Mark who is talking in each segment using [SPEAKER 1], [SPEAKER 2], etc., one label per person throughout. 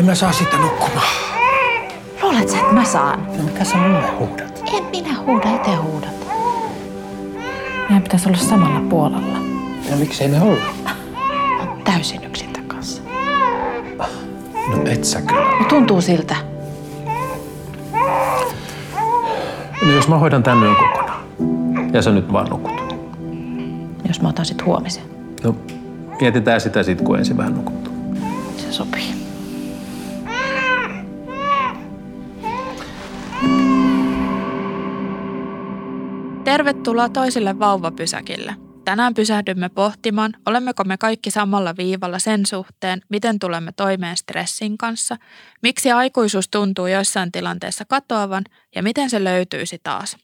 [SPEAKER 1] En mä saa sitä nukkumaan.
[SPEAKER 2] Luulet sä, että mä saan?
[SPEAKER 1] No mitä sä mulle huudat?
[SPEAKER 2] En minä huuda, itse huudat. Meidän pitäisi olla samalla puolella.
[SPEAKER 1] Ja miksei ne olla?
[SPEAKER 2] On täysin yksin tämän kanssa.
[SPEAKER 1] No et sä kyllä.
[SPEAKER 2] No tuntuu siltä.
[SPEAKER 1] No jos mä hoidan tän yön kokonaan. Ja sä nyt vaan nukut.
[SPEAKER 2] Jos mä otan sit huomisen.
[SPEAKER 1] No mietitään sitä sit, kun ensin vähän nukuttu.
[SPEAKER 2] Se sopii.
[SPEAKER 3] Tervetuloa toiselle vauvapysäkille. Tänään pysähdymme pohtimaan, olemmeko me kaikki samalla viivalla sen suhteen, miten tulemme toimeen stressin kanssa, miksi aikuisuus tuntuu joissain tilanteissa katoavan ja miten se löytyisi taas.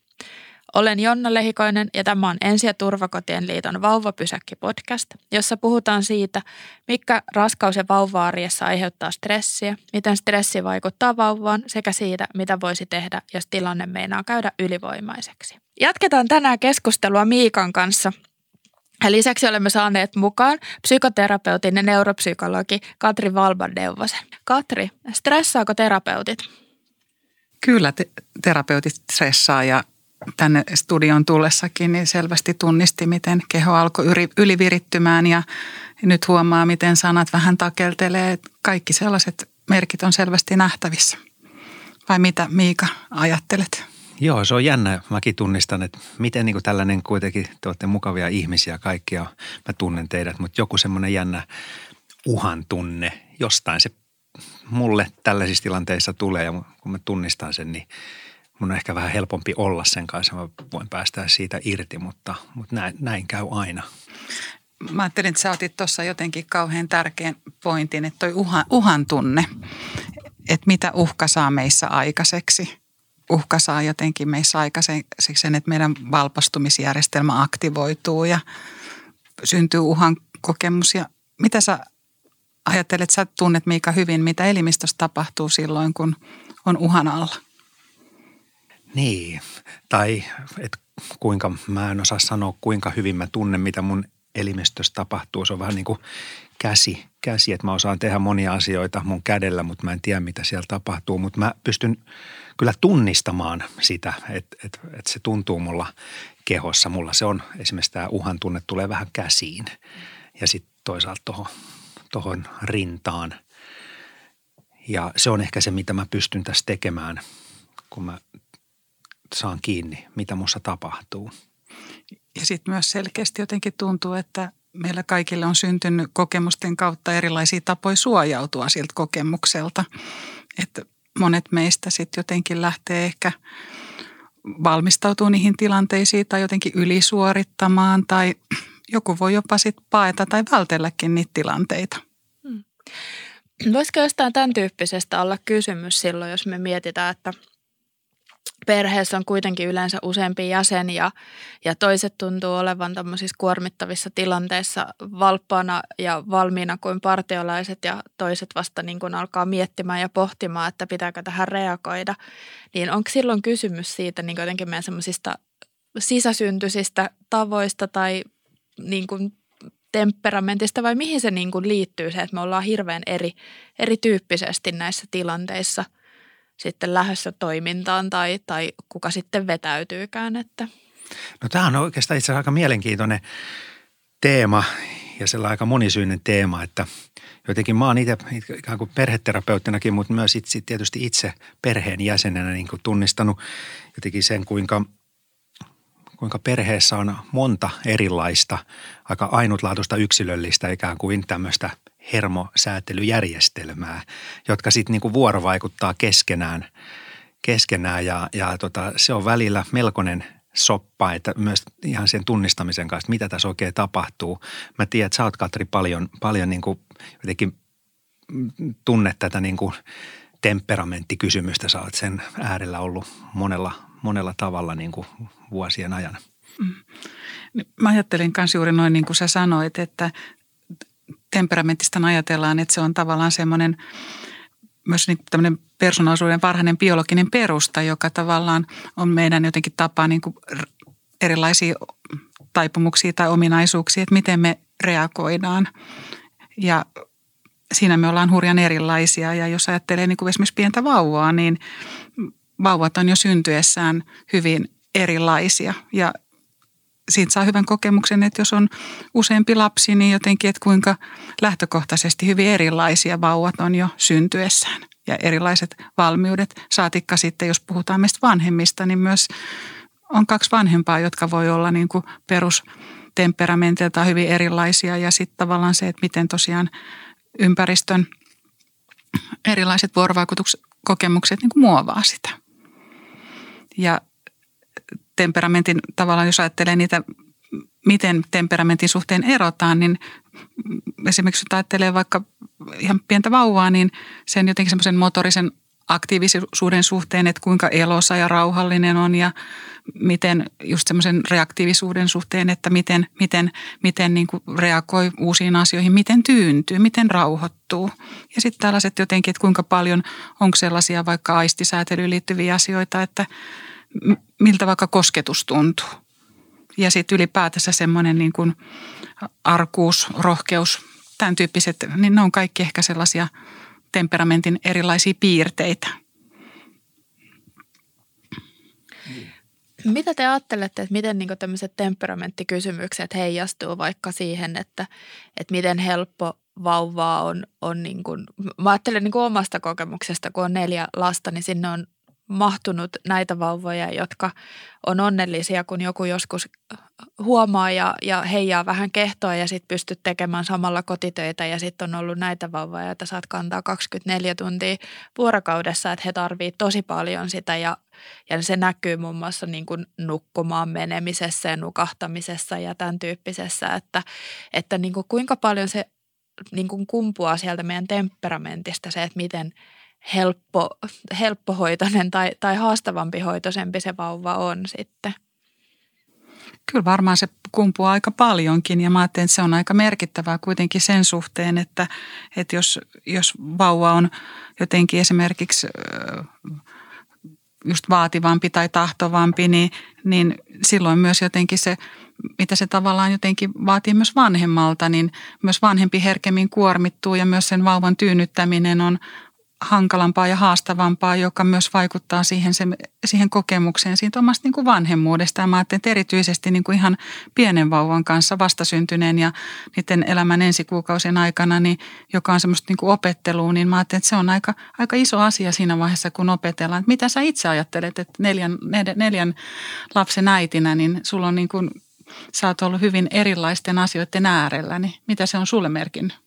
[SPEAKER 3] Olen Jonna Lehikoinen ja tämä on Ensi- ja Turvakotien liiton Vauvapysäkki-podcast, jossa puhutaan siitä, mikä raskaus- ja vauva-arjessa aiheuttaa stressiä, miten stressi vaikuttaa vauvaan sekä siitä, mitä voisi tehdä, jos tilanne meinaa käydä ylivoimaiseksi. Jatketaan tänään keskustelua Miikan kanssa. Lisäksi olemme saaneet mukaan psykoterapeutin ja neuropsykologi Katri Valban-Neuvosen. Katri, stressaako terapeutit?
[SPEAKER 4] Kyllä te- terapeutit stressaa ja tänne studion tullessakin niin selvästi tunnisti, miten keho alkoi ylivirittymään ja nyt huomaa, miten sanat vähän takeltelee. Kaikki sellaiset merkit on selvästi nähtävissä. Vai mitä Miika ajattelet?
[SPEAKER 5] Joo, se on jännä. Mäkin tunnistan, että miten niin kuin tällainen kuitenkin, te olette mukavia ihmisiä kaikkia, mä tunnen teidät, mutta joku semmoinen jännä uhan tunne, jostain se mulle tällaisissa tilanteissa tulee ja kun mä tunnistan sen, niin mun on ehkä vähän helpompi olla sen kanssa. Mä voin päästä siitä irti, mutta, mutta näin, näin käy aina.
[SPEAKER 4] Mä ajattelin, että sä otit tuossa jotenkin kauhean tärkeän pointin, että toi uhan, uhan tunne, että mitä uhka saa meissä aikaiseksi. Uhka saa jotenkin meissä aikaiseksi sen, että meidän valpostumisjärjestelmä aktivoituu ja syntyy uhan kokemus. Ja mitä sä ajattelet, sä tunnet Miika hyvin, mitä elimistössä tapahtuu silloin, kun on uhan alla?
[SPEAKER 5] Niin, tai et kuinka, mä en osaa sanoa kuinka hyvin mä tunnen, mitä mun elimistössä tapahtuu. Se on vähän niin kuin käsi, käsi, että mä osaan tehdä monia asioita mun kädellä, mutta mä en tiedä, mitä siellä tapahtuu. Mutta mä pystyn kyllä tunnistamaan sitä, että, että, että se tuntuu mulla kehossa. Mulla se on, esimerkiksi tämä uhan tunne tulee vähän käsiin ja sitten toisaalta tuohon tohon rintaan. Ja se on ehkä se, mitä mä pystyn tässä tekemään, kun mä saan kiinni, mitä mussa tapahtuu.
[SPEAKER 4] Ja sitten myös selkeästi jotenkin tuntuu, että meillä kaikille on syntynyt kokemusten kautta erilaisia tapoja suojautua siltä kokemukselta. Että monet meistä sitten jotenkin lähtee ehkä valmistautuu niihin tilanteisiin tai jotenkin ylisuorittamaan tai joku voi jopa sitten paeta tai vältelläkin niitä tilanteita.
[SPEAKER 3] Voisiko jostain tämän tyyppisestä olla kysymys silloin, jos me mietitään, että perheessä on kuitenkin yleensä useampi jäsen ja, ja toiset tuntuu olevan tämmöisissä kuormittavissa tilanteissa valppaana ja valmiina kuin partiolaiset ja toiset vasta niin kuin alkaa miettimään ja pohtimaan, että pitääkö tähän reagoida. Niin onko silloin kysymys siitä niin jotenkin meidän semmoisista sisäsyntyisistä tavoista tai niin kuin temperamentista vai mihin se niin kuin liittyy se, että me ollaan hirveän eri, erityyppisesti näissä tilanteissa sitten lähdössä toimintaan tai, tai kuka sitten vetäytyykään. Että.
[SPEAKER 5] No tämä on oikeastaan itse asiassa aika mielenkiintoinen teema ja sellainen aika monisyinen teema, että jotenkin mä oon itse ikään kuin perheterapeuttinakin, mutta myös itse, tietysti itse perheen jäsenenä niin kuin tunnistanut jotenkin sen, kuinka – kuinka perheessä on monta erilaista, aika ainutlaatuista yksilöllistä ikään kuin tämmöistä hermosäätelyjärjestelmää, jotka sitten niinku vuorovaikuttaa keskenään, keskenään ja, ja tota, se on välillä melkoinen soppa, että myös ihan sen tunnistamisen kanssa, mitä tässä oikein tapahtuu. Mä tiedän, että sä oot Katri paljon, paljon niin kuin jotenkin tunnet tätä niin kuin temperamenttikysymystä. Sä oot sen äärellä ollut monella, monella tavalla niin kuin vuosien ajan.
[SPEAKER 4] Mm. Mä ajattelin myös juuri noin niin kuin sä sanoit, että temperamentista ajatellaan, että se on tavallaan semmoinen myös niin tämmöinen persoonallisuuden varhainen biologinen perusta, joka tavallaan on meidän jotenkin tapa niin kuin erilaisia taipumuksia tai ominaisuuksia, että miten me reagoidaan. Ja siinä me ollaan hurjan erilaisia ja jos ajattelee niin kuin esimerkiksi pientä vauvaa, niin vauvat on jo syntyessään hyvin erilaisia ja siitä saa hyvän kokemuksen, että jos on useampi lapsi, niin jotenkin, että kuinka lähtökohtaisesti hyvin erilaisia vauvat on jo syntyessään ja erilaiset valmiudet. Saatikka sitten, jos puhutaan meistä vanhemmista, niin myös on kaksi vanhempaa, jotka voi olla niin kuin perustemperamentilta hyvin erilaisia ja sitten tavallaan se, että miten tosiaan ympäristön erilaiset vuorovaikutuskokemukset niin kuin muovaa sitä. Ja temperamentin tavallaan, jos ajattelee niitä, miten temperamentin suhteen erotaan, niin esimerkiksi jos ajattelee vaikka ihan pientä vauvaa, niin sen jotenkin semmoisen motorisen aktiivisuuden suhteen, että kuinka elosa ja rauhallinen on ja miten just semmoisen reaktiivisuuden suhteen, että miten, miten, miten niin kuin reagoi uusiin asioihin, miten tyyntyy, miten rauhoittuu. Ja sitten tällaiset jotenkin, että kuinka paljon onko sellaisia vaikka aistisäätelyyn liittyviä asioita, että miltä vaikka kosketus tuntuu. Ja sitten ylipäätänsä semmoinen niin kuin arkuus, rohkeus, tämän tyyppiset, niin ne on kaikki ehkä sellaisia temperamentin erilaisia piirteitä.
[SPEAKER 3] Mitä te ajattelette, että miten niin tämmöiset temperamenttikysymykset heijastuu vaikka siihen, että, että miten helppo vauvaa on, on niin kuin, mä ajattelen niin kuin omasta kokemuksesta, kun on neljä lasta, niin sinne on mahtunut näitä vauvoja, jotka on onnellisia, kun joku joskus huomaa ja, ja heijaa vähän kehtoa ja sitten pystyt tekemään samalla kotitöitä. Ja sitten on ollut näitä vauvoja, että saat kantaa 24 tuntia vuorokaudessa, että he tarvitsevat tosi paljon sitä. Ja, ja se näkyy muun muassa niin kuin nukkumaan menemisessä ja nukahtamisessa ja tämän tyyppisessä, että, että niin kuin kuinka paljon se niin kuin kumpuaa sieltä meidän temperamentista se, että miten – helppo, helppohoitoinen tai, tai haastavampi hoitoisempi se vauva on sitten?
[SPEAKER 4] Kyllä varmaan se kumpuaa aika paljonkin ja mä ajattelen, että se on aika merkittävää kuitenkin sen suhteen, että, että jos, jos vauva on jotenkin esimerkiksi just vaativampi tai tahtovampi, niin, niin silloin myös jotenkin se, mitä se tavallaan jotenkin vaatii myös vanhemmalta, niin myös vanhempi herkemmin kuormittuu ja myös sen vauvan tyynnyttäminen on, hankalampaa ja haastavampaa, joka myös vaikuttaa siihen, se, siihen kokemukseen siitä omasta niin kuin vanhemmuudesta. Ja mä ajattelen, että erityisesti niin kuin ihan pienen vauvan kanssa vastasyntyneen ja niiden elämän ensikuukausien aikana, niin, joka on semmoista niin kuin opettelua, niin mä ajattelen, että se on aika, aika iso asia siinä vaiheessa, kun opetellaan. Että mitä sä itse ajattelet, että neljän, neljän lapsen äitinä, niin sulla on niin kuin, sä oot ollut hyvin erilaisten asioiden äärellä, niin mitä se on sulle merkinnyt?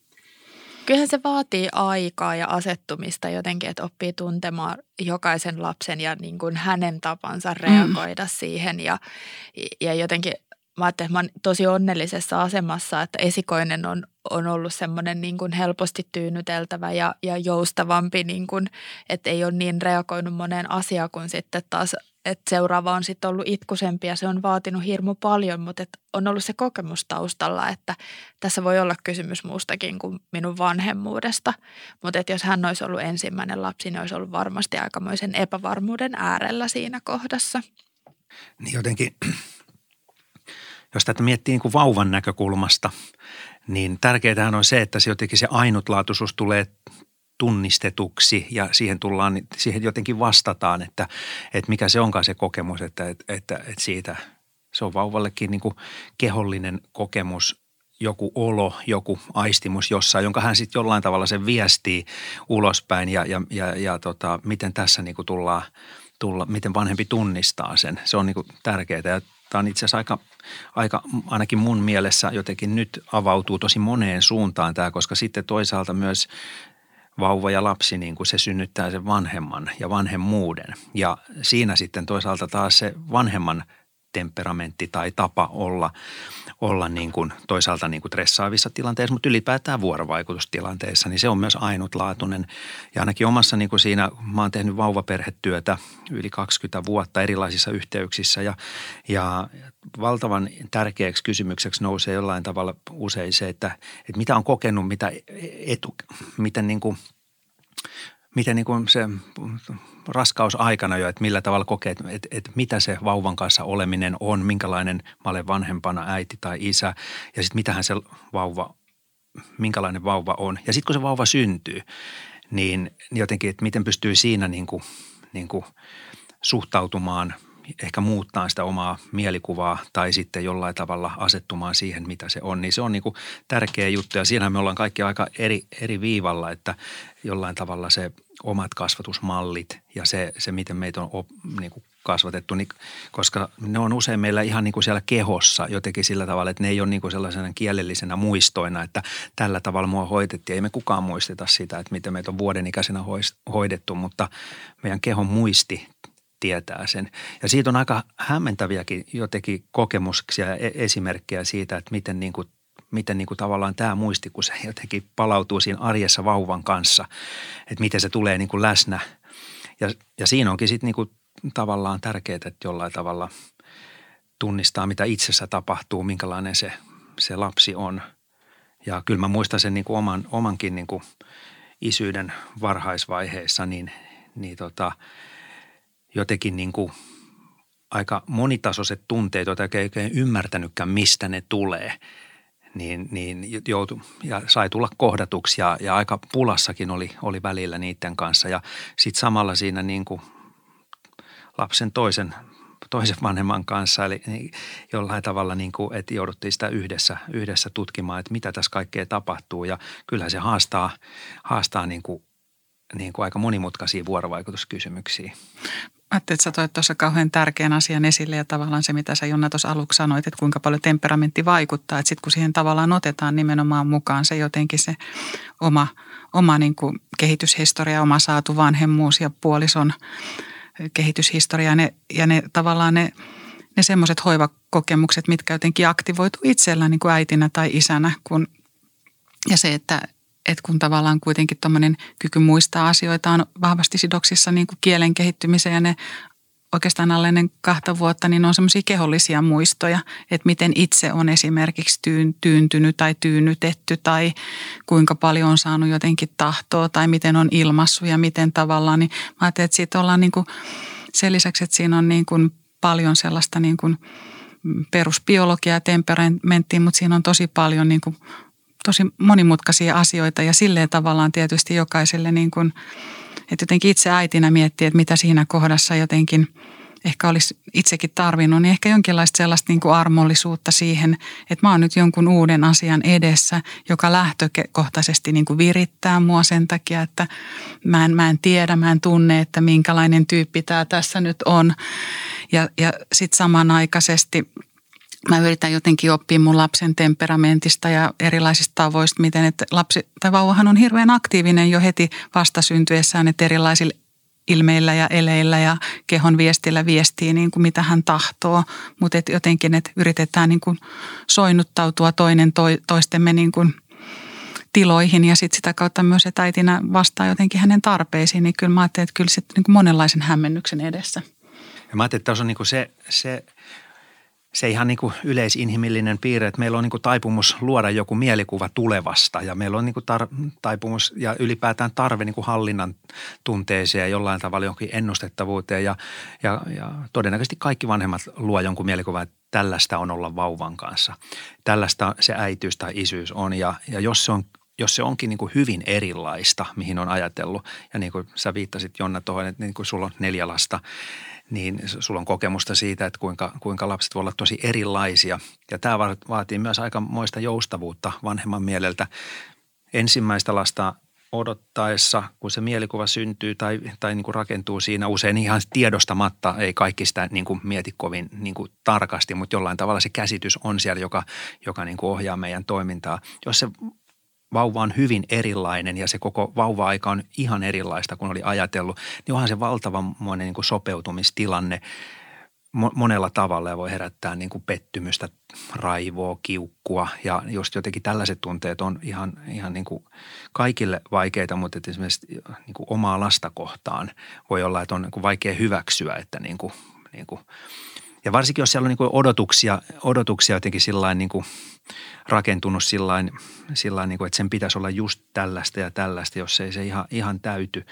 [SPEAKER 3] Kyllähän se vaatii aikaa ja asettumista jotenkin, että oppii tuntemaan jokaisen lapsen ja niin kuin hänen tapansa mm. reagoida mm. siihen. Ja, ja jotenkin mä ajattelin, että mä olen tosi onnellisessa asemassa, että esikoinen on, on ollut semmoinen niin kuin helposti tyynnyteltävä ja, ja joustavampi, niin kuin, että ei ole niin reagoinut moneen asiaan kuin sitten taas että seuraava on sitten ollut itkusempi ja se on vaatinut hirmu paljon, mutta et on ollut se kokemus taustalla, että tässä voi olla kysymys muustakin kuin minun vanhemmuudesta. Mutta jos hän olisi ollut ensimmäinen lapsi, niin olisi ollut varmasti aikamoisen epävarmuuden äärellä siinä kohdassa.
[SPEAKER 5] Niin jotenkin, jos tätä miettii niin kuin vauvan näkökulmasta, niin tärkeää on se, että se jotenkin se ainutlaatuisuus tulee tunnistetuksi ja siihen tullaan, siihen jotenkin vastataan, että, että mikä se onkaan se kokemus, että, että, että, että siitä se on vauvallekin niin kuin kehollinen kokemus, joku olo, joku aistimus jossain, jonka hän sitten jollain tavalla sen viestii ulospäin ja, ja, ja, ja tota, miten tässä niin kuin tullaan, tulla, miten vanhempi tunnistaa sen. Se on niin kuin tärkeää ja tämä on itse asiassa aika, aika, ainakin mun mielessä jotenkin nyt avautuu tosi moneen suuntaan tämä, koska sitten toisaalta myös vauva ja lapsi, niin kuin se synnyttää sen vanhemman ja vanhemmuuden. Ja siinä sitten toisaalta taas se vanhemman temperamentti tai tapa olla, olla niin kuin toisaalta niin kuin stressaavissa tilanteissa, mutta ylipäätään vuorovaikutustilanteissa, niin se on myös ainutlaatuinen. Ja ainakin omassa niin kuin siinä, mä oon tehnyt vauvaperhetyötä yli 20 vuotta erilaisissa yhteyksissä ja, ja valtavan tärkeäksi kysymykseksi nousee jollain tavalla usein se, että, että mitä on kokenut, mitä etu, miten niin kuin, miten niin kuin se raskausaikana jo, että millä tavalla kokee, että, että, että mitä se vauvan kanssa oleminen on, minkälainen mä olen vanhempana äiti tai isä ja sitten mitähän se vauva minkälainen vauva on. Ja sitten kun se vauva syntyy, niin jotenkin, että miten pystyy siinä niin kuin, niin kuin suhtautumaan, ehkä muuttaa sitä omaa mielikuvaa tai sitten jollain tavalla asettumaan siihen, mitä se on. Niin se on niin kuin tärkeä juttu ja siinä me ollaan kaikki aika eri, eri viivalla, että jollain tavalla se omat kasvatusmallit ja se, se miten meitä on op, niin kuin kasvatettu, niin, koska ne on usein meillä ihan niin kuin siellä kehossa jotenkin sillä tavalla, että ne ei ole niin kuin sellaisena kielellisenä muistoina, että tällä tavalla mua hoitettiin. Ei me kukaan muisteta sitä, että miten meitä on vuoden ikäisenä hoidettu, mutta meidän kehon muisti tietää sen. Ja siitä on aika hämmentäviäkin jotenkin kokemuksia ja e-, esimerkkejä siitä, että miten niin kuin miten niin kuin tavallaan tämä muisti, kun se jotenkin palautuu siinä arjessa vauvan kanssa, että miten se tulee niin kuin läsnä. Ja, ja siinä onkin sitten niin kuin tavallaan tärkeää, että jollain tavalla tunnistaa, mitä itsessä tapahtuu, minkälainen se, se lapsi on. Ja kyllä mä muistan sen niin kuin oman, omankin niin kuin isyyden varhaisvaiheessa, niin, niin tota, jotenkin niin kuin aika monitasoiset tunteet, joita ei oikein ymmärtänytkään, mistä ne tulee – niin, niin joutui ja sai tulla kohdatuksi ja, ja aika pulassakin oli, oli välillä niiden kanssa. Ja sitten samalla siinä niin kuin lapsen toisen, toisen vanhemman kanssa, eli niin jollain tavalla, niin kuin, että jouduttiin sitä yhdessä, yhdessä tutkimaan, että mitä tässä kaikkea tapahtuu. Ja kyllähän se haastaa, haastaa niin kuin, niin kuin aika monimutkaisia vuorovaikutuskysymyksiä.
[SPEAKER 4] Ajattelin, että sä toit tuossa kauhean tärkeän asian esille ja tavallaan se, mitä sä Jonna tuossa aluksi sanoit, että kuinka paljon temperamentti vaikuttaa. Että sitten kun siihen tavallaan otetaan nimenomaan mukaan se jotenkin se oma, oma niin kuin kehityshistoria, oma saatu vanhemmuus ja puolison kehityshistoria ne, ja ne tavallaan ne, ne semmoiset hoivakokemukset, mitkä jotenkin aktivoituu itsellä niin kuin äitinä tai isänä, kun, ja se, että, että kun tavallaan kuitenkin tuommoinen kyky muistaa asioita on vahvasti sidoksissa niin kuin kielen kehittymiseen ja ne oikeastaan alle ennen kahta vuotta, niin on semmoisia kehollisia muistoja, että miten itse on esimerkiksi tyyn, tyyntynyt tai tyynnytetty tai kuinka paljon on saanut jotenkin tahtoa tai miten on ilmassut ja miten tavallaan. Niin mä ajattelin, että siitä ollaan niin kuin, sen lisäksi, että siinä on niin kuin paljon sellaista niin kuin perusbiologiaa ja temperamenttia, mutta siinä on tosi paljon niin kuin tosi monimutkaisia asioita ja silleen tavallaan tietysti jokaiselle niin kuin, että jotenkin itse äitinä miettii, että mitä siinä kohdassa jotenkin ehkä olisi itsekin tarvinnut, niin ehkä jonkinlaista sellaista niin kuin armollisuutta siihen, että mä oon nyt jonkun uuden asian edessä, joka lähtökohtaisesti niin kuin virittää mua sen takia, että mä en, mä en tiedä, mä en tunne, että minkälainen tyyppi tämä tässä nyt on. Ja, ja sitten samanaikaisesti – mä yritän jotenkin oppia mun lapsen temperamentista ja erilaisista tavoista, miten että lapsi tai vauvahan on hirveän aktiivinen jo heti vastasyntyessään, että erilaisilla ilmeillä ja eleillä ja kehon viestillä viestii niin kuin mitä hän tahtoo, mutta et jotenkin, että yritetään niin kuin soinnuttautua toinen toistemme niin kuin tiloihin ja sitten sitä kautta myös, että äitinä vastaa jotenkin hänen tarpeisiin, niin kyllä mä ajattelin, että kyllä sitten niin monenlaisen hämmennyksen edessä.
[SPEAKER 5] Ja mä ajattelin, että on niin kuin se, se se ihan niin kuin yleisinhimillinen piirre, että meillä on niin kuin taipumus luoda joku mielikuva tulevasta ja meillä on niin kuin tar- taipumus ja ylipäätään tarve niin kuin hallinnan tunteeseen ja jollain tavalla jonkin ennustettavuuteen ja, ja, ja todennäköisesti kaikki vanhemmat luo jonkun mielikuvan, että tällaista on olla vauvan kanssa. Tällaista se äityys tai isyys on ja, ja jos se on jos se onkin niin kuin hyvin erilaista, mihin on ajatellut, ja niin kuin sä viittasit Jonna tuohon, että niin kuin sulla on neljä lasta, niin sulla on kokemusta siitä, että kuinka, kuinka lapset voivat olla tosi erilaisia. Ja tämä vaatii myös aika moista joustavuutta vanhemman mieleltä. Ensimmäistä lasta odottaessa, kun se mielikuva syntyy tai, tai niin kuin rakentuu siinä usein ihan tiedostamatta, ei kaikki sitä niin kuin mieti kovin niin kuin tarkasti, mutta jollain tavalla se käsitys on siellä, joka, joka niin kuin ohjaa meidän toimintaa. Jos se vauva on hyvin erilainen ja se koko vauva-aika on ihan erilaista kuin oli ajatellut, niin onhan se valtavanmoinen niin sopeutumistilanne monella tavalla ja voi herättää niin kuin pettymystä, raivoa, kiukkua ja just jotenkin tällaiset tunteet on ihan, ihan niin kuin kaikille vaikeita, mutta esimerkiksi niin kuin omaa lasta kohtaan voi olla, että on niin kuin vaikea hyväksyä, että niin kuin, niin kuin ja varsinkin jos siellä on niin odotuksia, odotuksia jotenkin sillain niin rakentunut sillain, sillain niin kuin, että sen pitäisi olla just tällaista ja tällaista, jos ei se ihan, ihan täyty,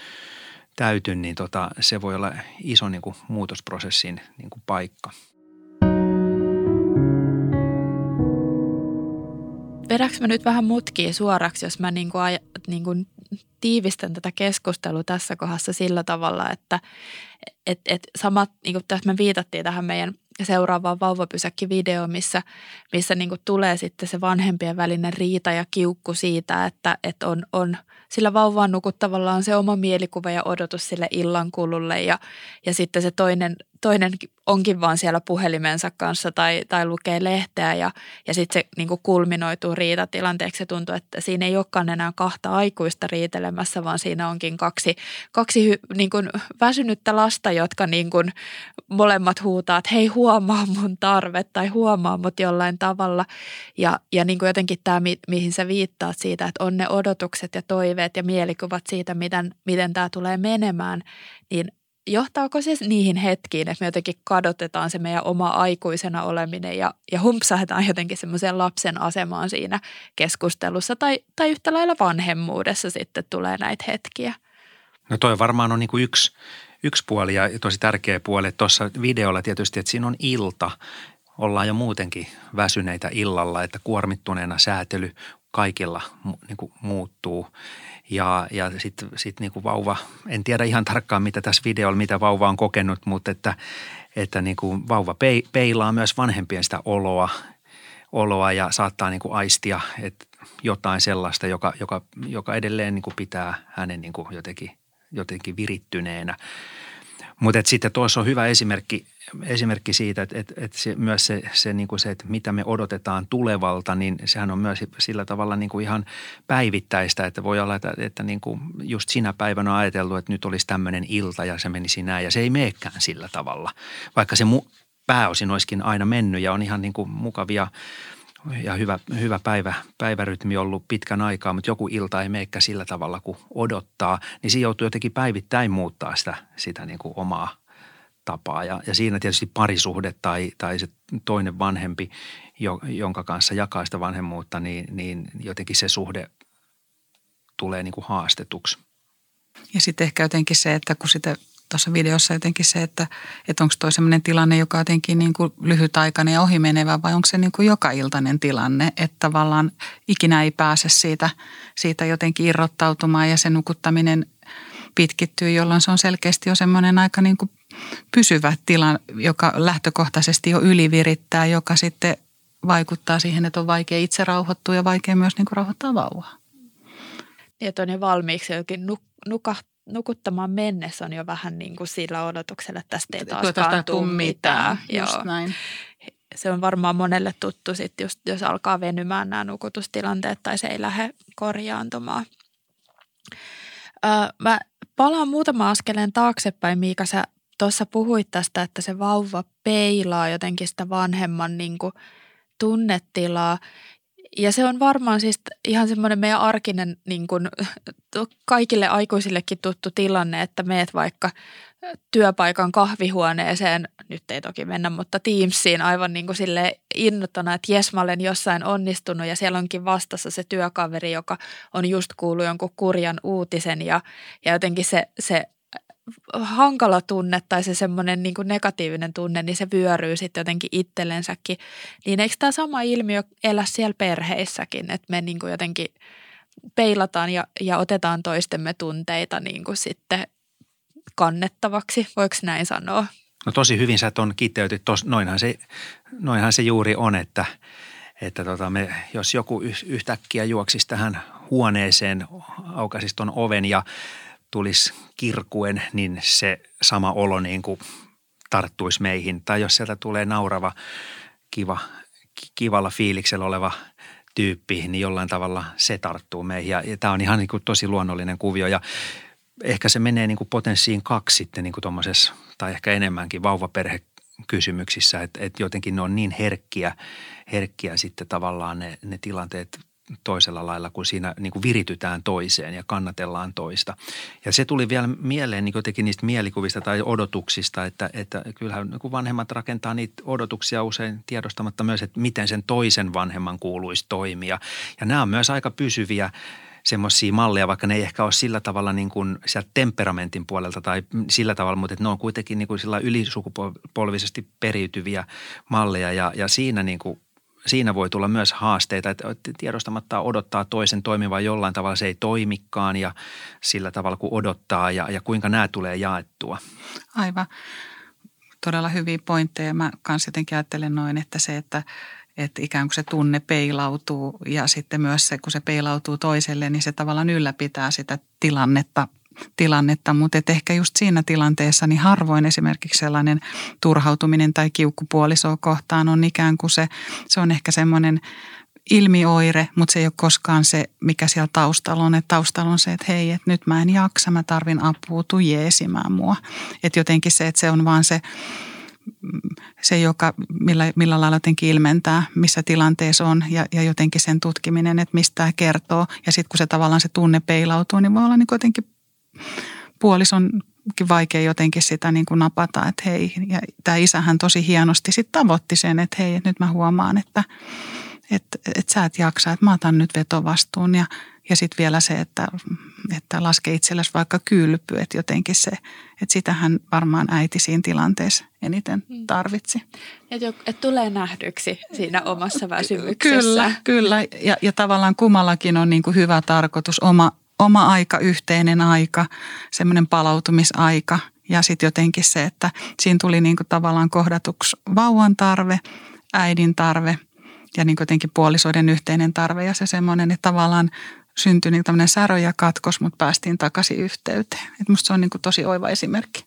[SPEAKER 5] täyty, niin tota, se voi olla iso niin kuin muutosprosessin niin kuin paikka.
[SPEAKER 3] Vedäks mä nyt vähän mutkia suoraksi, jos mä niin kuin, niin kuin tiivistän tätä keskustelua tässä kohdassa sillä tavalla, että et, et samat, niin kuin tässä me viitattiin tähän meidän seuraavaan vauvapysäkki-video, missä, missä niin kuin tulee sitten se vanhempien välinen riita ja kiukku siitä, että, että on, on sillä vauvaan nukuttavalla on se oma mielikuva ja odotus sille illankululle ja, ja sitten se toinen toinen onkin vaan siellä puhelimensa kanssa tai, tai lukee lehteä ja, ja sitten se niin kuin kulminoituu riitatilanteeksi. Se tuntuu, että siinä ei olekaan enää kahta aikuista riitelemässä, vaan siinä onkin kaksi, kaksi niin kuin väsynyttä lasta, jotka niin kuin molemmat huutaa, että hei huomaa mun tarve tai huomaa mut jollain tavalla. Ja, ja niin kuin jotenkin tämä, mihin sä viittaat siitä, että on ne odotukset ja toiveet ja mielikuvat siitä, miten, miten tämä tulee menemään, niin johtaako se niihin hetkiin, että me jotenkin kadotetaan se meidän oma aikuisena oleminen ja, ja humpsahdetaan jotenkin semmoiseen lapsen asemaan siinä keskustelussa tai, tai yhtä lailla vanhemmuudessa sitten tulee näitä hetkiä?
[SPEAKER 5] No toi varmaan on niin kuin yksi, yksi puoli ja tosi tärkeä puoli. Tuossa videolla tietysti, että siinä on ilta. Ollaan jo muutenkin väsyneitä illalla, että kuormittuneena säätely kaikilla niin kuin muuttuu. Ja, ja sitten sit niinku vauva, en tiedä ihan tarkkaan mitä tässä videolla, mitä vauva on kokenut, mutta että, että niinku vauva peilaa myös vanhempien sitä oloa, oloa ja saattaa niinku aistia että jotain sellaista, joka, joka, joka edelleen niinku pitää hänen niinku jotenkin, jotenkin virittyneenä. Mutta sitten tuossa on hyvä esimerkki, esimerkki siitä, että, että, että se, myös se, se, niin kuin se, että mitä me odotetaan tulevalta, niin sehän on myös sillä tavalla niin kuin ihan päivittäistä, että voi olla, että, että niin kuin just sinä päivänä on ajateltu, että nyt olisi tämmöinen ilta ja se menisi näin ja se ei meekään sillä tavalla, vaikka se mu, pääosin olisikin aina mennyt ja on ihan niin kuin mukavia ja hyvä, hyvä päivä, päivärytmi ollut pitkän aikaa, mutta joku ilta ei meikkä sillä tavalla kuin odottaa, niin siinä joutuu jotenkin päivittäin muuttaa sitä, sitä niin kuin omaa tapaa. Ja, ja siinä tietysti parisuhde tai, tai se toinen vanhempi, jo, jonka kanssa jakaa sitä vanhemmuutta, niin, niin jotenkin se suhde tulee niin kuin haastetuksi.
[SPEAKER 4] Ja sitten ehkä jotenkin se, että kun sitä tuossa videossa jotenkin se, että, että onko toi sellainen tilanne, joka on jotenkin niin kuin lyhytaikainen ja ohimenevä vai onko se niin kuin joka-iltainen tilanne, että tavallaan ikinä ei pääse siitä, siitä jotenkin irrottautumaan ja se nukuttaminen pitkittyy, jolloin se on selkeästi jo semmoinen aika niin kuin pysyvä tila, joka lähtökohtaisesti jo ylivirittää, joka sitten vaikuttaa siihen, että on vaikea itse rauhoittua ja vaikea myös niin kuin rauhoittaa vauvaa.
[SPEAKER 3] Ja on jo valmiiksi jokin nuk- nukahtaa nukuttamaan mennessä on jo vähän niin kuin sillä odotuksella, että tästä ei taaskaan tule mitään.
[SPEAKER 4] Just Joo. näin.
[SPEAKER 3] Se on varmaan monelle tuttu sitten, just, jos alkaa venymään nämä nukutustilanteet tai se ei lähde korjaantumaan. Öö, mä palaan muutama askeleen taaksepäin, Miika, sä tuossa puhuit tästä, että se vauva peilaa jotenkin sitä vanhemman niin kuin tunnetilaa. Ja se on varmaan siis ihan semmoinen meidän arkinen niin kuin, kaikille aikuisillekin tuttu tilanne, että meet vaikka työpaikan kahvihuoneeseen, nyt ei toki mennä, mutta Teamsiin aivan niin kuin sille innottona, että jes mä olen jossain onnistunut ja siellä onkin vastassa se työkaveri, joka on just kuullut jonkun kurjan uutisen ja, ja jotenkin se, se hankala tunne tai se semmoinen niin negatiivinen tunne, niin se vyöryy sitten jotenkin itsellensäkin. Niin eikö tämä sama ilmiö elä siellä perheissäkin, että me niin kuin jotenkin peilataan ja, ja otetaan toistemme tunteita niin kuin sitten kannettavaksi, voiko näin sanoa?
[SPEAKER 5] No tosi hyvin sä tuon kiteytit, tos, noinhan, se, noinhan se juuri on, että, että tota me, jos joku yhtäkkiä juoksisi tähän huoneeseen, aukaisisi tuon oven ja tulisi kirkuen, niin se sama olo niin kuin tarttuisi meihin. Tai jos sieltä tulee naurava, kiva, kivalla fiiliksellä oleva tyyppi, niin jollain tavalla se tarttuu meihin. Ja, ja tämä on ihan niin kuin tosi luonnollinen kuvio ja ehkä se menee niin kuin potenssiin kaksi sitten niin kuin tai ehkä enemmänkin vauvaperhe kysymyksissä, että, että jotenkin ne on niin herkkiä, herkkiä sitten tavallaan ne, ne tilanteet toisella lailla, kun siinä niin kuin viritytään toiseen ja kannatellaan toista. Ja se tuli vielä mieleen niin jotenkin niistä mielikuvista tai odotuksista, että, että kyllähän niin vanhemmat rakentaa niitä odotuksia usein tiedostamatta myös, että miten sen toisen vanhemman kuuluisi toimia. Ja nämä on myös aika pysyviä semmoisia malleja, vaikka ne ei ehkä ole sillä tavalla niin kuin sieltä temperamentin puolelta tai sillä tavalla, mutta ne on kuitenkin niin kuin sillä ylisukupolvisesti periytyviä malleja ja, ja siinä niin kuin siinä voi tulla myös haasteita, että tiedostamatta odottaa toisen toimivan jollain tavalla, se ei toimikaan ja sillä tavalla kuin odottaa ja, ja kuinka nämä tulee jaettua.
[SPEAKER 4] Aivan. Todella hyviä pointteja. Mä kanssa jotenkin ajattelen noin, että se, että että ikään kuin se tunne peilautuu ja sitten myös se, kun se peilautuu toiselle, niin se tavallaan ylläpitää sitä tilannetta tilannetta, mutta et ehkä just siinä tilanteessa niin harvoin esimerkiksi sellainen turhautuminen tai kiukkupuolisoa kohtaan on ikään kuin se, se on ehkä semmoinen ilmioire, mutta se ei ole koskaan se, mikä siellä taustalla on. Että taustalla on se, että hei, että nyt mä en jaksa, mä tarvin apua, tuu jeesimään mua. Että jotenkin se, että se on vaan se, se joka millä, millä lailla jotenkin ilmentää, missä tilanteessa on ja, ja jotenkin sen tutkiminen, että mistä tämä kertoo. Ja sitten kun se tavallaan se tunne peilautuu, niin voi olla niin jotenkin puolisonkin vaikea jotenkin sitä niin kuin napata, että hei, ja tämä isähän tosi hienosti sitten tavoitti sen, että hei, että nyt mä huomaan, että, että, että sä et jaksa, että mä otan nyt vetovastuun ja, ja sitten vielä se, että, että laske itsellesi vaikka kylpy, että jotenkin se, että sitähän varmaan äiti siinä tilanteessa eniten mm. tarvitsi.
[SPEAKER 3] Että et tulee nähdyksi siinä omassa väsymyksessä.
[SPEAKER 4] Kyllä, kyllä. Ja, ja tavallaan kummallakin on niin kuin hyvä tarkoitus, oma oma aika, yhteinen aika, semmoinen palautumisaika ja sitten jotenkin se, että siinä tuli niin kuin tavallaan kohdatuksi vauvan tarve, äidin tarve ja niin jotenkin puolisoiden yhteinen tarve ja se semmoinen, että tavallaan syntyi niin tämmöinen särö ja katkos, mutta päästiin takaisin yhteyteen. Et musta se on niin kuin tosi oiva esimerkki.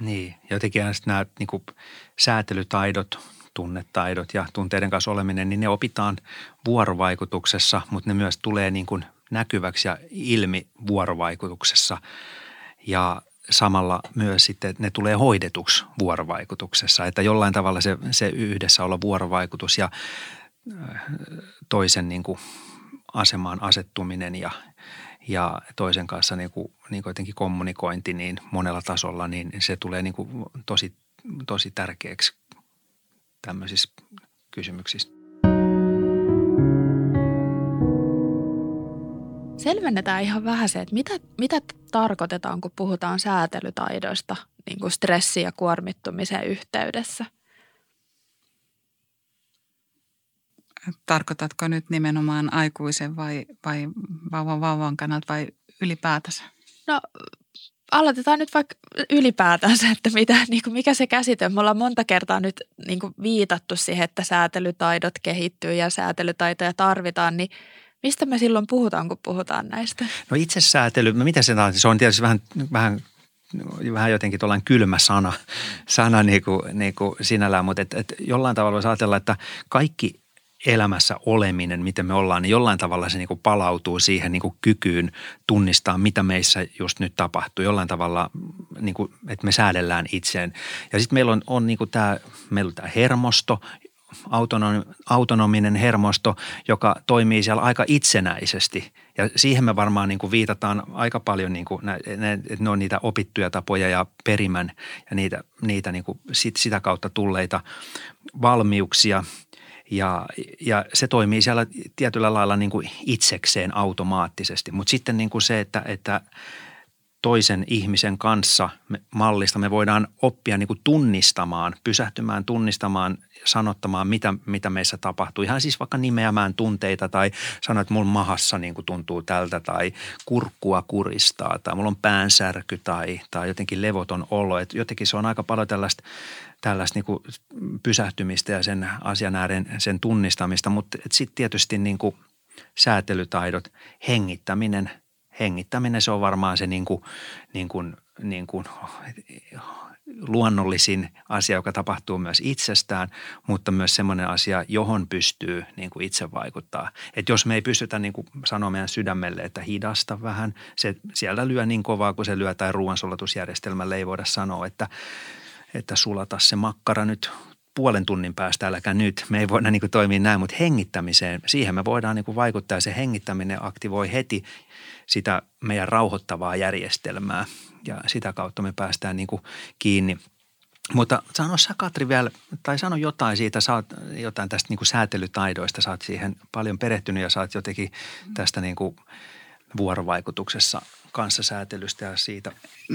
[SPEAKER 5] Niin, jotenkin nämä niin kuin säätelytaidot, tunnetaidot ja tunteiden kanssa oleminen, niin ne opitaan vuorovaikutuksessa, mutta ne myös tulee niin kuin näkyväksi ja ilmi vuorovaikutuksessa ja samalla myös sitten ne tulee hoidetuksi vuorovaikutuksessa, että jollain tavalla se, se yhdessä olla vuorovaikutus ja äh, toisen niin kuin asemaan asettuminen ja, ja toisen kanssa niin kuin, niin kuin jotenkin kommunikointi niin monella tasolla, niin se tulee niin kuin tosi, tosi tärkeäksi tämmöisissä kysymyksissä.
[SPEAKER 3] Selvennetään ihan vähän se, että mitä, mitä tarkoitetaan, kun puhutaan säätelytaidoista niin kuin stressi- ja kuormittumisen yhteydessä.
[SPEAKER 4] Tarkoitatko nyt nimenomaan aikuisen vai, vai vauvan vauvan kannalta vai ylipäätänsä?
[SPEAKER 3] No aloitetaan nyt vaikka ylipäätänsä, että mitä, niin kuin mikä se käsite Me ollaan monta kertaa nyt niin kuin viitattu siihen, että säätelytaidot kehittyy ja säätelytaitoja tarvitaan, niin – Mistä me silloin puhutaan, kun puhutaan näistä?
[SPEAKER 5] No itsesäätely, no mitä se on? Se on tietysti vähän, vähän vähän jotenkin tuollainen kylmä sana, sana niin kuin, niin kuin sinällään, mutta et, et jollain tavalla voisi ajatella, että kaikki elämässä oleminen, miten me ollaan, niin jollain tavalla se niin kuin palautuu siihen niin kuin kykyyn tunnistaa, mitä meissä just nyt tapahtuu. Jollain tavalla, niin kuin, että me säädellään itseen. Ja sitten meillä on, on niin kuin tämä, meillä on tämä hermosto, autonominen hermosto, joka toimii siellä aika itsenäisesti. Ja siihen me varmaan niin kuin viitataan aika paljon, niin kuin, ne, että ne on niitä opittuja tapoja ja perimän ja niitä, niitä niin kuin sit, sitä kautta tulleita valmiuksia. Ja, ja se toimii siellä tietyllä lailla niin kuin itsekseen automaattisesti. Mutta sitten niin kuin se, että, että toisen ihmisen kanssa mallista me voidaan oppia niin kuin tunnistamaan, pysähtymään tunnistamaan sanottamaan, mitä, mitä meissä tapahtuu. Ihan siis vaikka nimeämään tunteita tai sanoa, että mulla mahassa niin kuin tuntuu tältä tai kurkkua kuristaa tai mulla on päänsärky tai, tai jotenkin levoton olo. Et jotenkin se on aika paljon tällaista, tällaista niin kuin pysähtymistä ja sen asian ääreen sen tunnistamista, mutta sitten tietysti niin kuin säätelytaidot, hengittäminen – hengittäminen se on varmaan se niin kuin, niin kuin, niin kuin luonnollisin asia, joka tapahtuu myös itsestään, mutta myös semmoinen asia, johon pystyy niin kuin itse vaikuttaa. Että jos me ei pystytä niin kuin sanoa meidän sydämelle, että hidasta vähän, se siellä lyö niin kovaa kuin se lyö tai ruoansulatusjärjestelmälle ei voida sanoa, että, että sulata se makkara nyt puolen tunnin päästä, äläkä nyt. Me ei voida niin kuin toimia näin, mutta hengittämiseen, siihen me voidaan niin kuin vaikuttaa. Se hengittäminen aktivoi heti sitä meidän rauhoittavaa järjestelmää ja sitä kautta me päästään niin kuin kiinni. Mutta sano sä Katri vielä, tai sano jotain siitä, sä oot jotain tästä niin kuin säätelytaidoista, sä oot siihen paljon perehtynyt ja sä oot jotenkin tästä niin kuin vuorovaikutuksessa kanssasäätelystä ja siitä.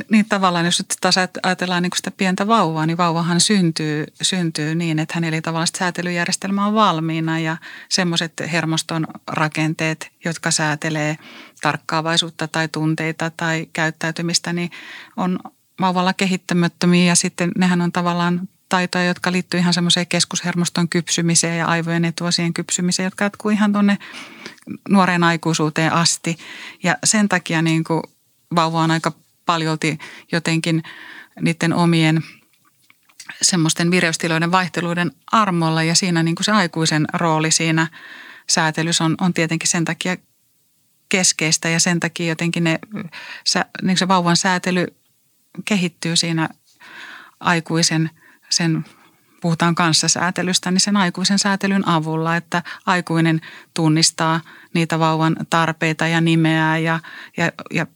[SPEAKER 4] Niin tavallaan, jos nyt taas ajatellaan niin sitä pientä vauvaa, niin vauvahan syntyy, syntyy niin, että hänellä tavallaan säätelyjärjestelmä on valmiina ja semmoiset hermoston rakenteet, jotka säätelee tarkkaavaisuutta tai tunteita tai käyttäytymistä, niin on vauvalla kehittämättömiä ja sitten nehän on tavallaan taitoja, jotka liittyy ihan semmoiseen keskushermoston kypsymiseen ja aivojen etuosien kypsymiseen, jotka jatkuu ihan tuonne nuoreen aikuisuuteen asti. Ja sen takia niin kuin vauva on aika paljolti jotenkin niiden omien semmoisten vireystiloiden vaihteluiden armolla ja siinä niin kuin se aikuisen rooli siinä säätelyssä on, on tietenkin sen takia keskeistä ja sen takia jotenkin ne, niin se vauvan säätely kehittyy siinä aikuisen sen puhutaan kanssasäätelystä, niin sen aikuisen säätelyn avulla, että aikuinen tunnistaa niitä vauvan tarpeita ja nimeää ja, ja, ja,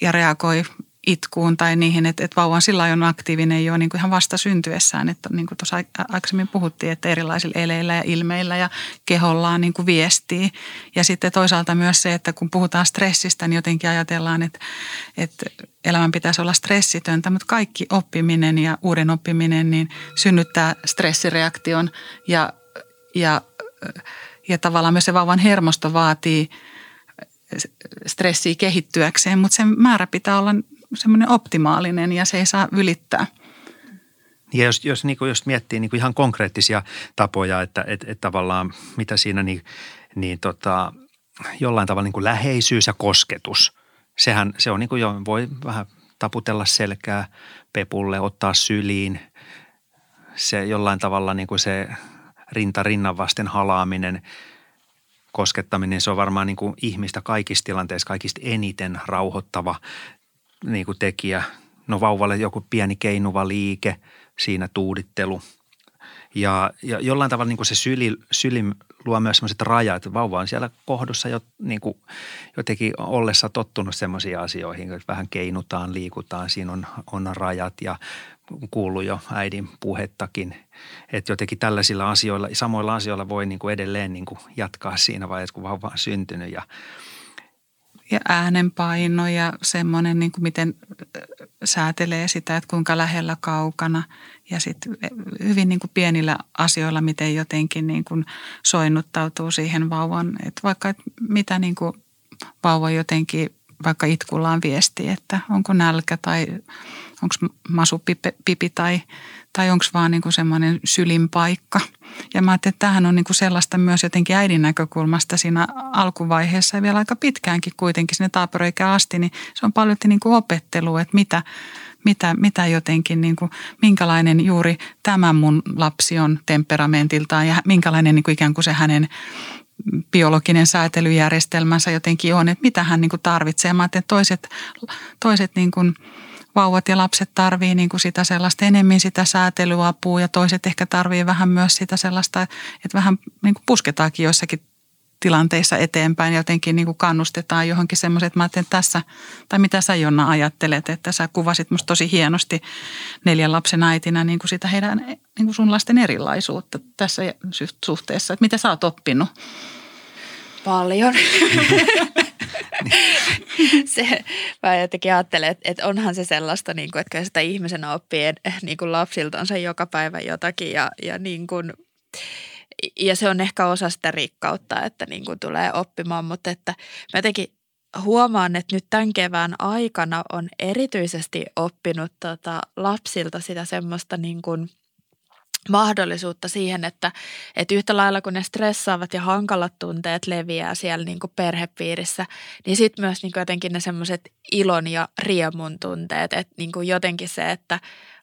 [SPEAKER 4] ja reagoi itkuun tai niihin, että, että vauva on sillä on aktiivinen jo niin kuin ihan vasta syntyessään. Että niin kuin tuossa aikaisemmin puhuttiin, että erilaisilla eleillä ja ilmeillä ja kehollaan niin kuin viestii. Ja sitten toisaalta myös se, että kun puhutaan stressistä, niin jotenkin ajatellaan, että, että elämän pitäisi olla stressitöntä, mutta kaikki oppiminen ja uuden oppiminen niin synnyttää stressireaktion ja, ja, ja tavallaan myös se vauvan hermosto vaatii stressiä kehittyäkseen, mutta sen määrä pitää olla semmoinen optimaalinen ja se ei saa ylittää.
[SPEAKER 5] Ja jos, jos, niin kuin, jos miettii niin kuin ihan konkreettisia tapoja, että että että tavallaan mitä siinä niin, niin tota, jollain tavalla niin kuin läheisyys ja kosketus, sehän se on niin kuin jo, voi vähän taputella selkää pepulle, ottaa syliin. Se jollain tavalla niin kuin se rinta rinnan vasten halaaminen, koskettaminen, se on varmaan niin kuin ihmistä kaikissa tilanteissa kaikista eniten rauhoittava niin kuin tekijä. No vauvalle joku pieni keinuva liike, siinä tuudittelu. Ja, ja jollain tavalla niin kuin se syli, syli luo myös sellaiset rajat. Vauva on siellä kohdussa jo niin kuin jotenkin ollessa tottunut semmoisiin asioihin, että vähän keinutaan, liikutaan, siinä on, on rajat ja kuuluu jo äidin puhettakin. Että jotenkin tällaisilla asioilla, samoilla asioilla voi niin kuin edelleen niin kuin jatkaa siinä vaiheessa, kun vauva on syntynyt ja –
[SPEAKER 4] ja äänenpaino ja semmoinen, niin kuin miten säätelee sitä, että kuinka lähellä kaukana. Ja sitten hyvin niin kuin pienillä asioilla, miten jotenkin niin kuin soinnuttautuu siihen vauvan. Että vaikka että mitä niin kuin vauva jotenkin vaikka itkullaan viesti, että onko nälkä tai onko masupipi tai, tai onko vaan niin kuin semmoinen sylin paikka. Ja mä ajattelin, että tämähän on niin kuin sellaista myös jotenkin äidin näkökulmasta siinä alkuvaiheessa ja vielä aika pitkäänkin kuitenkin sinne taaperoikään asti, niin se on paljon niin kuin opettelua, että mitä, mitä, mitä jotenkin, niin kuin, minkälainen juuri tämä mun lapsi on temperamentiltaan ja minkälainen niin kuin ikään kuin se hänen biologinen säätelyjärjestelmänsä jotenkin on, että mitä hän niin kuin tarvitsee. Mä että toiset, toiset niin kuin vauvat ja lapset tarvii niin kuin sitä sellaista enemmän sitä säätelyapua ja toiset ehkä tarvii vähän myös sitä sellaista, että vähän niin kuin pusketaakin joissakin tilanteissa eteenpäin jotenkin niin kuin kannustetaan johonkin semmoiset, että mä että tässä, tai mitä sä Jonna ajattelet, että sä kuvasit musta tosi hienosti neljän lapsen äitinä niin kuin sitä heidän, niin kuin sun lasten erilaisuutta tässä suhteessa, että mitä sä oot oppinut?
[SPEAKER 3] Paljon. se, mä jotenkin ajattelen, että, että onhan se sellaista, niin kuin, että sitä ihmisenä oppii niin kuin lapsiltansa joka päivä jotakin ja, ja niin kuin, ja se on ehkä osa sitä rikkautta, että niin kuin tulee oppimaan, mutta että mä jotenkin huomaan, että nyt tämän kevään aikana on erityisesti oppinut tota lapsilta sitä semmoista niin kuin – mahdollisuutta siihen, että, että yhtä lailla kun ne stressaavat ja hankalat tunteet leviää siellä niin kuin perhepiirissä, niin sitten myös niin kuin jotenkin ne semmoiset ilon ja riemun tunteet, että niin kuin jotenkin se, että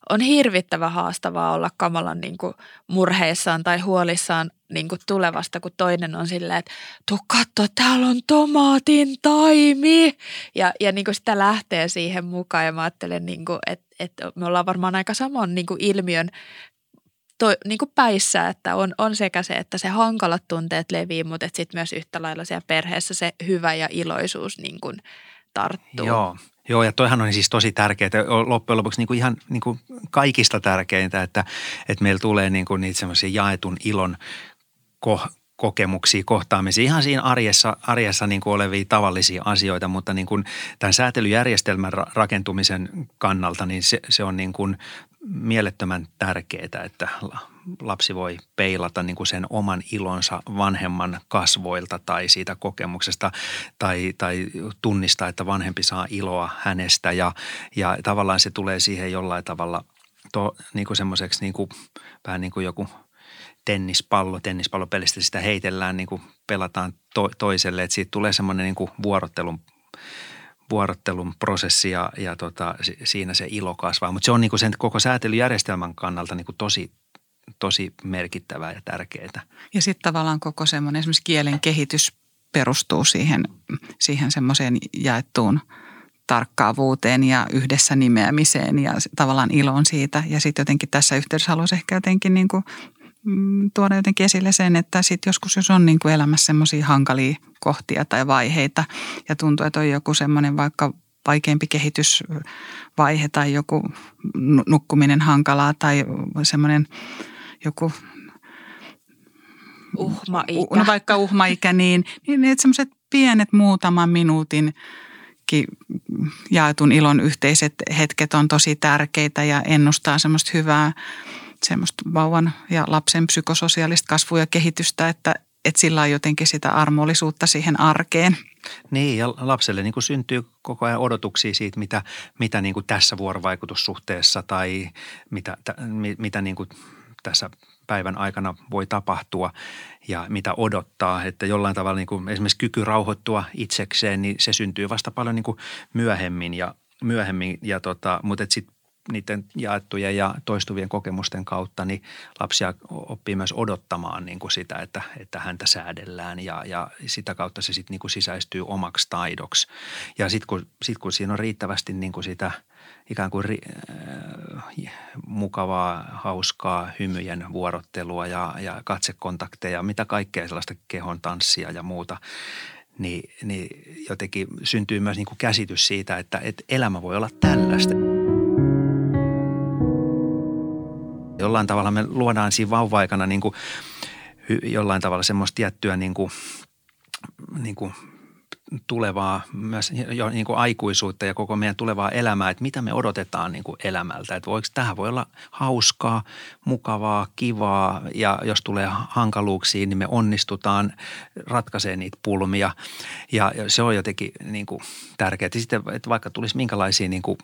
[SPEAKER 3] on hirvittävä haastavaa olla kamalan niin kuin murheissaan tai huolissaan niin kuin tulevasta, kun toinen on silleen, että tuu katso, täällä on tomaatin taimi. Ja, ja niin kuin sitä lähtee siihen mukaan ja mä ajattelen, niin kuin, että, että me ollaan varmaan aika saman niin kuin ilmiön to, niin kuin päissä, että on, on sekä se, että se hankalat tunteet levii, mutta sitten myös yhtä lailla siellä perheessä se hyvä ja iloisuus niin kuin tarttuu.
[SPEAKER 5] Joo, Joo, ja toihan on siis tosi tärkeää. Loppujen lopuksi niin kuin ihan niin kuin kaikista tärkeintä, että, että meillä tulee niin kuin niitä semmoisia jaetun ilon kokemuksia, kohtaamisia, ihan siinä arjessa, arjessa niin kuin olevia tavallisia asioita, mutta niin kuin tämän säätelyjärjestelmän rakentumisen kannalta, niin se, se on niin kuin mielettömän tärkeää, että lapsi voi peilata niin kuin sen oman ilonsa vanhemman kasvoilta tai siitä kokemuksesta tai, tai tunnistaa, että vanhempi saa iloa hänestä. Ja, ja tavallaan se tulee siihen jollain tavalla to, niin kuin semmoiseksi niin kuin, vähän niin kuin joku tennispallo, tennispallopelistä sitä heitellään, niin kuin pelataan to, toiselle, että siitä tulee semmoinen niin kuin vuorottelun vuorottelun prosessi ja, ja tota, siinä se ilo kasvaa. Mutta se on niin kuin sen koko säätelyjärjestelmän kannalta niin kuin tosi, tosi merkittävää ja tärkeää.
[SPEAKER 4] Ja sitten tavallaan koko semmoinen esimerkiksi kielen kehitys perustuu siihen, siihen semmoiseen jaettuun tarkkaavuuteen ja yhdessä nimeämiseen ja tavallaan iloon siitä. Ja sitten jotenkin tässä yhteydessä haluaisin ehkä jotenkin niin kuin Mm, tuoda jotenkin esille sen, että sitten joskus jos on niin kuin elämässä semmoisia hankalia kohtia tai vaiheita ja tuntuu, että on joku semmoinen vaikka vaikeampi kehitysvaihe tai joku nukkuminen hankalaa tai semmoinen joku
[SPEAKER 3] uhmaikä.
[SPEAKER 4] No vaikka uhmaikä, niin, niin että semmoiset pienet muutaman minuutin jaetun ilon yhteiset hetket on tosi tärkeitä ja ennustaa semmoista hyvää semmoista vauvan ja lapsen psykososiaalista kasvua ja kehitystä, että, että sillä on jotenkin sitä armollisuutta siihen arkeen.
[SPEAKER 5] Niin, ja lapselle niin kuin syntyy koko ajan odotuksia siitä, mitä, mitä niin kuin tässä vuorovaikutussuhteessa tai mitä, mitä niin kuin tässä päivän aikana voi tapahtua ja mitä odottaa. Että jollain tavalla niin kuin esimerkiksi kyky rauhoittua itsekseen, niin se syntyy vasta paljon niin kuin myöhemmin ja myöhemmin, ja tota, mutta sitten niiden jaettujen ja toistuvien kokemusten kautta, niin lapsia oppii myös odottamaan niin kuin sitä, että, että häntä säädellään ja, ja sitä kautta se sitten niin kuin sisäistyy omaksi taidoksi. Ja sitten kun, sit kun siinä on riittävästi niin kuin sitä ikään kuin ri, äh, mukavaa, hauskaa hymyjen vuorottelua ja, ja katsekontakteja, mitä kaikkea sellaista kehon tanssia ja muuta, niin, niin jotenkin syntyy myös niin kuin käsitys siitä, että, että elämä voi olla tällaista. Jollain tavalla me luodaan siinä vauva-aikana niin kuin, jollain tavalla semmoista tiettyä niin kuin, niin kuin tulevaa, myös jo niin kuin aikuisuutta ja koko meidän tulevaa elämää, että mitä me odotetaan niin kuin elämältä. Että voiko, tähän voi olla hauskaa, mukavaa, kivaa ja jos tulee hankaluuksia, niin me onnistutaan ratkaisemaan niitä pulmia. Ja se on jotenkin niin kuin tärkeää. Sitten, että vaikka tulisi minkälaisia niin kuin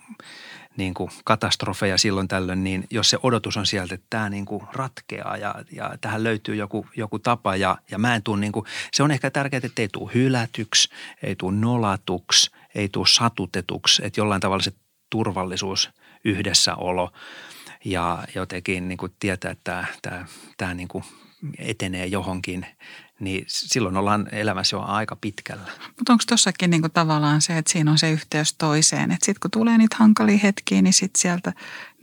[SPEAKER 5] niin kuin katastrofeja silloin tällöin, niin jos se odotus on sieltä, että tämä niin kuin ratkeaa ja, ja tähän löytyy joku, joku tapa ja, ja mä en tule niin kuin, se on ehkä tärkeää, että ei tule hylätyksi, ei tule nolatuksi, ei tule satutetuksi, että jollain tavalla se turvallisuus, yhdessäolo ja jotenkin niin kuin tietää, että tämä, tämä, tämä niin kuin etenee johonkin – niin silloin ollaan elämässä jo aika pitkällä.
[SPEAKER 4] Mutta onko tuossakin niinku tavallaan se, että siinä on se yhteys toiseen, että sitten kun tulee niitä hankalia hetkiä, niin sitten sieltä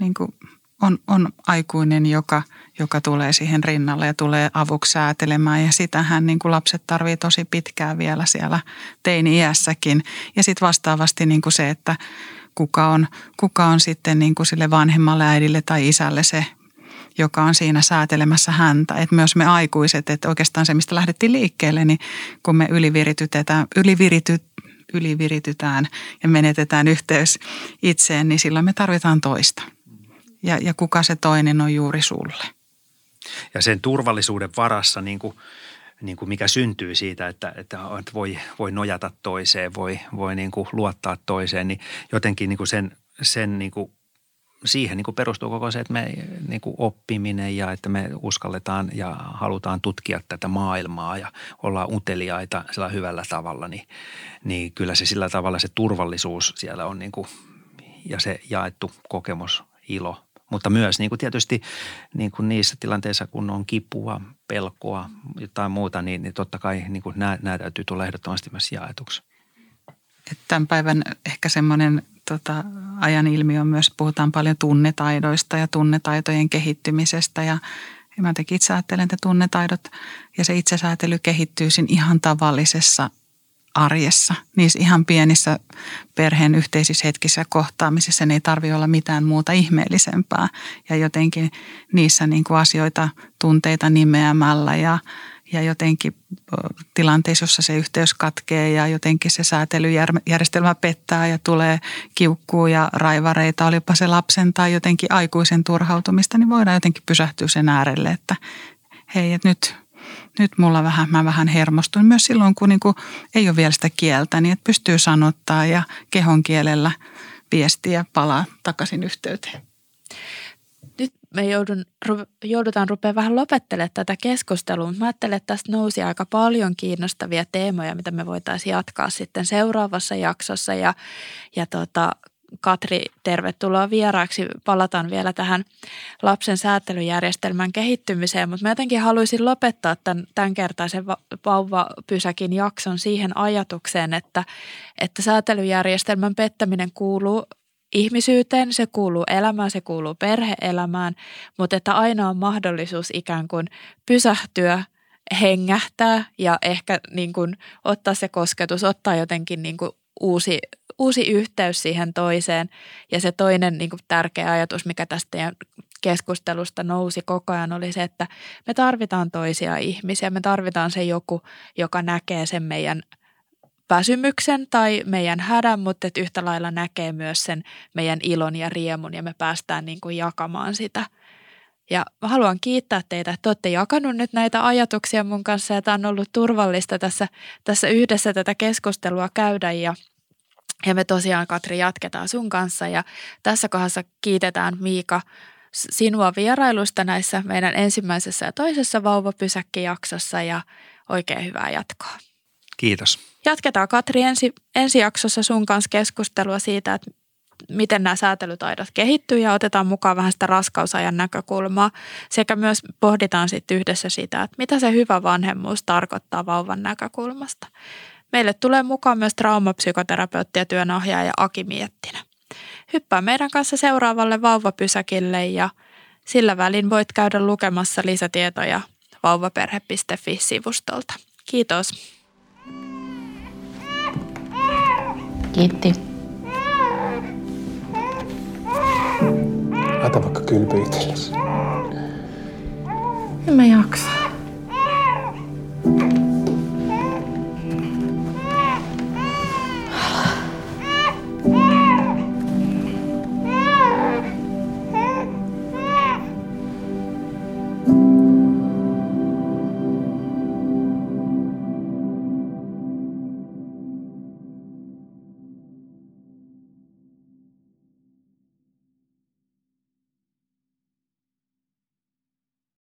[SPEAKER 4] niinku on, on aikuinen, joka, joka tulee siihen rinnalle ja tulee avuksi säätelemään ja sitähän niin kuin lapset tarvii tosi pitkään vielä siellä teini-iässäkin. Ja sitten vastaavasti niin kuin se, että kuka on, kuka on sitten niin kuin sille vanhemmalle äidille tai isälle se joka on siinä säätelemässä häntä. Että myös me aikuiset, että oikeastaan se, mistä lähdettiin liikkeelle, niin kun me yliviritytetään, ylivirityt, yliviritytään ja menetetään yhteys itseen, niin silloin me tarvitaan toista. Ja, ja kuka se toinen on juuri sulle.
[SPEAKER 5] Ja sen turvallisuuden varassa, niin kuin, niin kuin mikä syntyy siitä, että, että voi, voi nojata toiseen, voi, voi niin kuin luottaa toiseen, niin jotenkin niin kuin sen, sen niin kuin siihen niin kuin perustuu koko se, että me niin kuin oppiminen ja että me uskalletaan ja halutaan tutkia tätä maailmaa ja olla uteliaita sillä hyvällä tavalla, niin, niin kyllä se sillä tavalla se turvallisuus siellä on niin kuin, ja se jaettu kokemus, ilo. Mutta myös niin kuin tietysti niin kuin niissä tilanteissa, kun on kipua, pelkoa, jotain muuta, niin, niin totta kai niin kuin nämä, nämä täytyy tulla ehdottomasti myös jaetuksi.
[SPEAKER 4] Tämän päivän ehkä semmoinen tota, ajan ilmiö myös, puhutaan paljon tunnetaidoista ja tunnetaitojen kehittymisestä ja mä tekin itse ajattelen, että tunnetaidot ja se itsesäätely kehittyy siinä ihan tavallisessa arjessa. Niissä ihan pienissä perheen yhteisissä hetkissä kohtaamisissa ei tarvi olla mitään muuta ihmeellisempää. Ja jotenkin niissä niin kuin asioita tunteita nimeämällä ja, ja jotenkin tilanteissa, jossa se yhteys katkee ja jotenkin se säätelyjärjestelmä pettää ja tulee kiukkuu ja raivareita, olipa se lapsen tai jotenkin aikuisen turhautumista, niin voidaan jotenkin pysähtyä sen äärelle, että hei, että nyt, nyt mulla vähän, mä vähän hermostun. Myös silloin, kun niin kuin ei ole vielä sitä kieltä, niin että pystyy sanottaa ja kehon kielellä viestiä palaa takaisin yhteyteen
[SPEAKER 3] nyt me joudun, joudutaan rupeaa vähän lopettelemaan tätä keskustelua, mutta mä ajattelen, että tästä nousi aika paljon kiinnostavia teemoja, mitä me voitaisiin jatkaa sitten seuraavassa jaksossa. Ja, ja tota, Katri, tervetuloa vieraaksi. Palataan vielä tähän lapsen säätelyjärjestelmän kehittymiseen, mutta mä jotenkin haluaisin lopettaa tämän, tämänkertaisen vauvapysäkin jakson siihen ajatukseen, että, että säätelyjärjestelmän pettäminen kuuluu ihmisyyteen, se kuuluu elämään, se kuuluu perheelämään, mutta että aina on mahdollisuus ikään kuin pysähtyä, hengähtää ja ehkä niin kuin ottaa se kosketus, ottaa jotenkin niin kuin uusi, uusi yhteys siihen toiseen. Ja se toinen niin kuin tärkeä ajatus, mikä tästä keskustelusta nousi koko ajan, oli se, että me tarvitaan toisia ihmisiä. Me tarvitaan se joku, joka näkee sen meidän – väsymyksen tai meidän hädän, mutta että yhtä lailla näkee myös sen meidän ilon ja riemun ja me päästään niin kuin jakamaan sitä. Ja haluan kiittää teitä, että olette jakanut nyt näitä ajatuksia mun kanssa ja tämä on ollut turvallista tässä, tässä yhdessä tätä keskustelua käydä ja ja me tosiaan, Katri, jatketaan sun kanssa ja tässä kohdassa kiitetään Miika sinua vierailusta näissä meidän ensimmäisessä ja toisessa vauvapysäkkijaksossa ja oikein hyvää jatkoa.
[SPEAKER 5] Kiitos.
[SPEAKER 3] Jatketaan Katri ensi, ensi jaksossa sun kanssa keskustelua siitä, että miten nämä säätelytaidot kehittyy ja otetaan mukaan vähän sitä raskausajan näkökulmaa sekä myös pohditaan sitten yhdessä sitä, että mitä se hyvä vanhemmuus tarkoittaa vauvan näkökulmasta. Meille tulee mukaan myös traumapsykoterapeutti ja työnohjaaja Aki Miettinen. Hyppää meidän kanssa seuraavalle vauvapysäkille ja sillä välin voit käydä lukemassa lisätietoja vauvaperhe.fi-sivustolta. Kiitos.
[SPEAKER 2] gitti.
[SPEAKER 1] Ata vaikka kylpyitellesi.
[SPEAKER 2] En mä jaksa.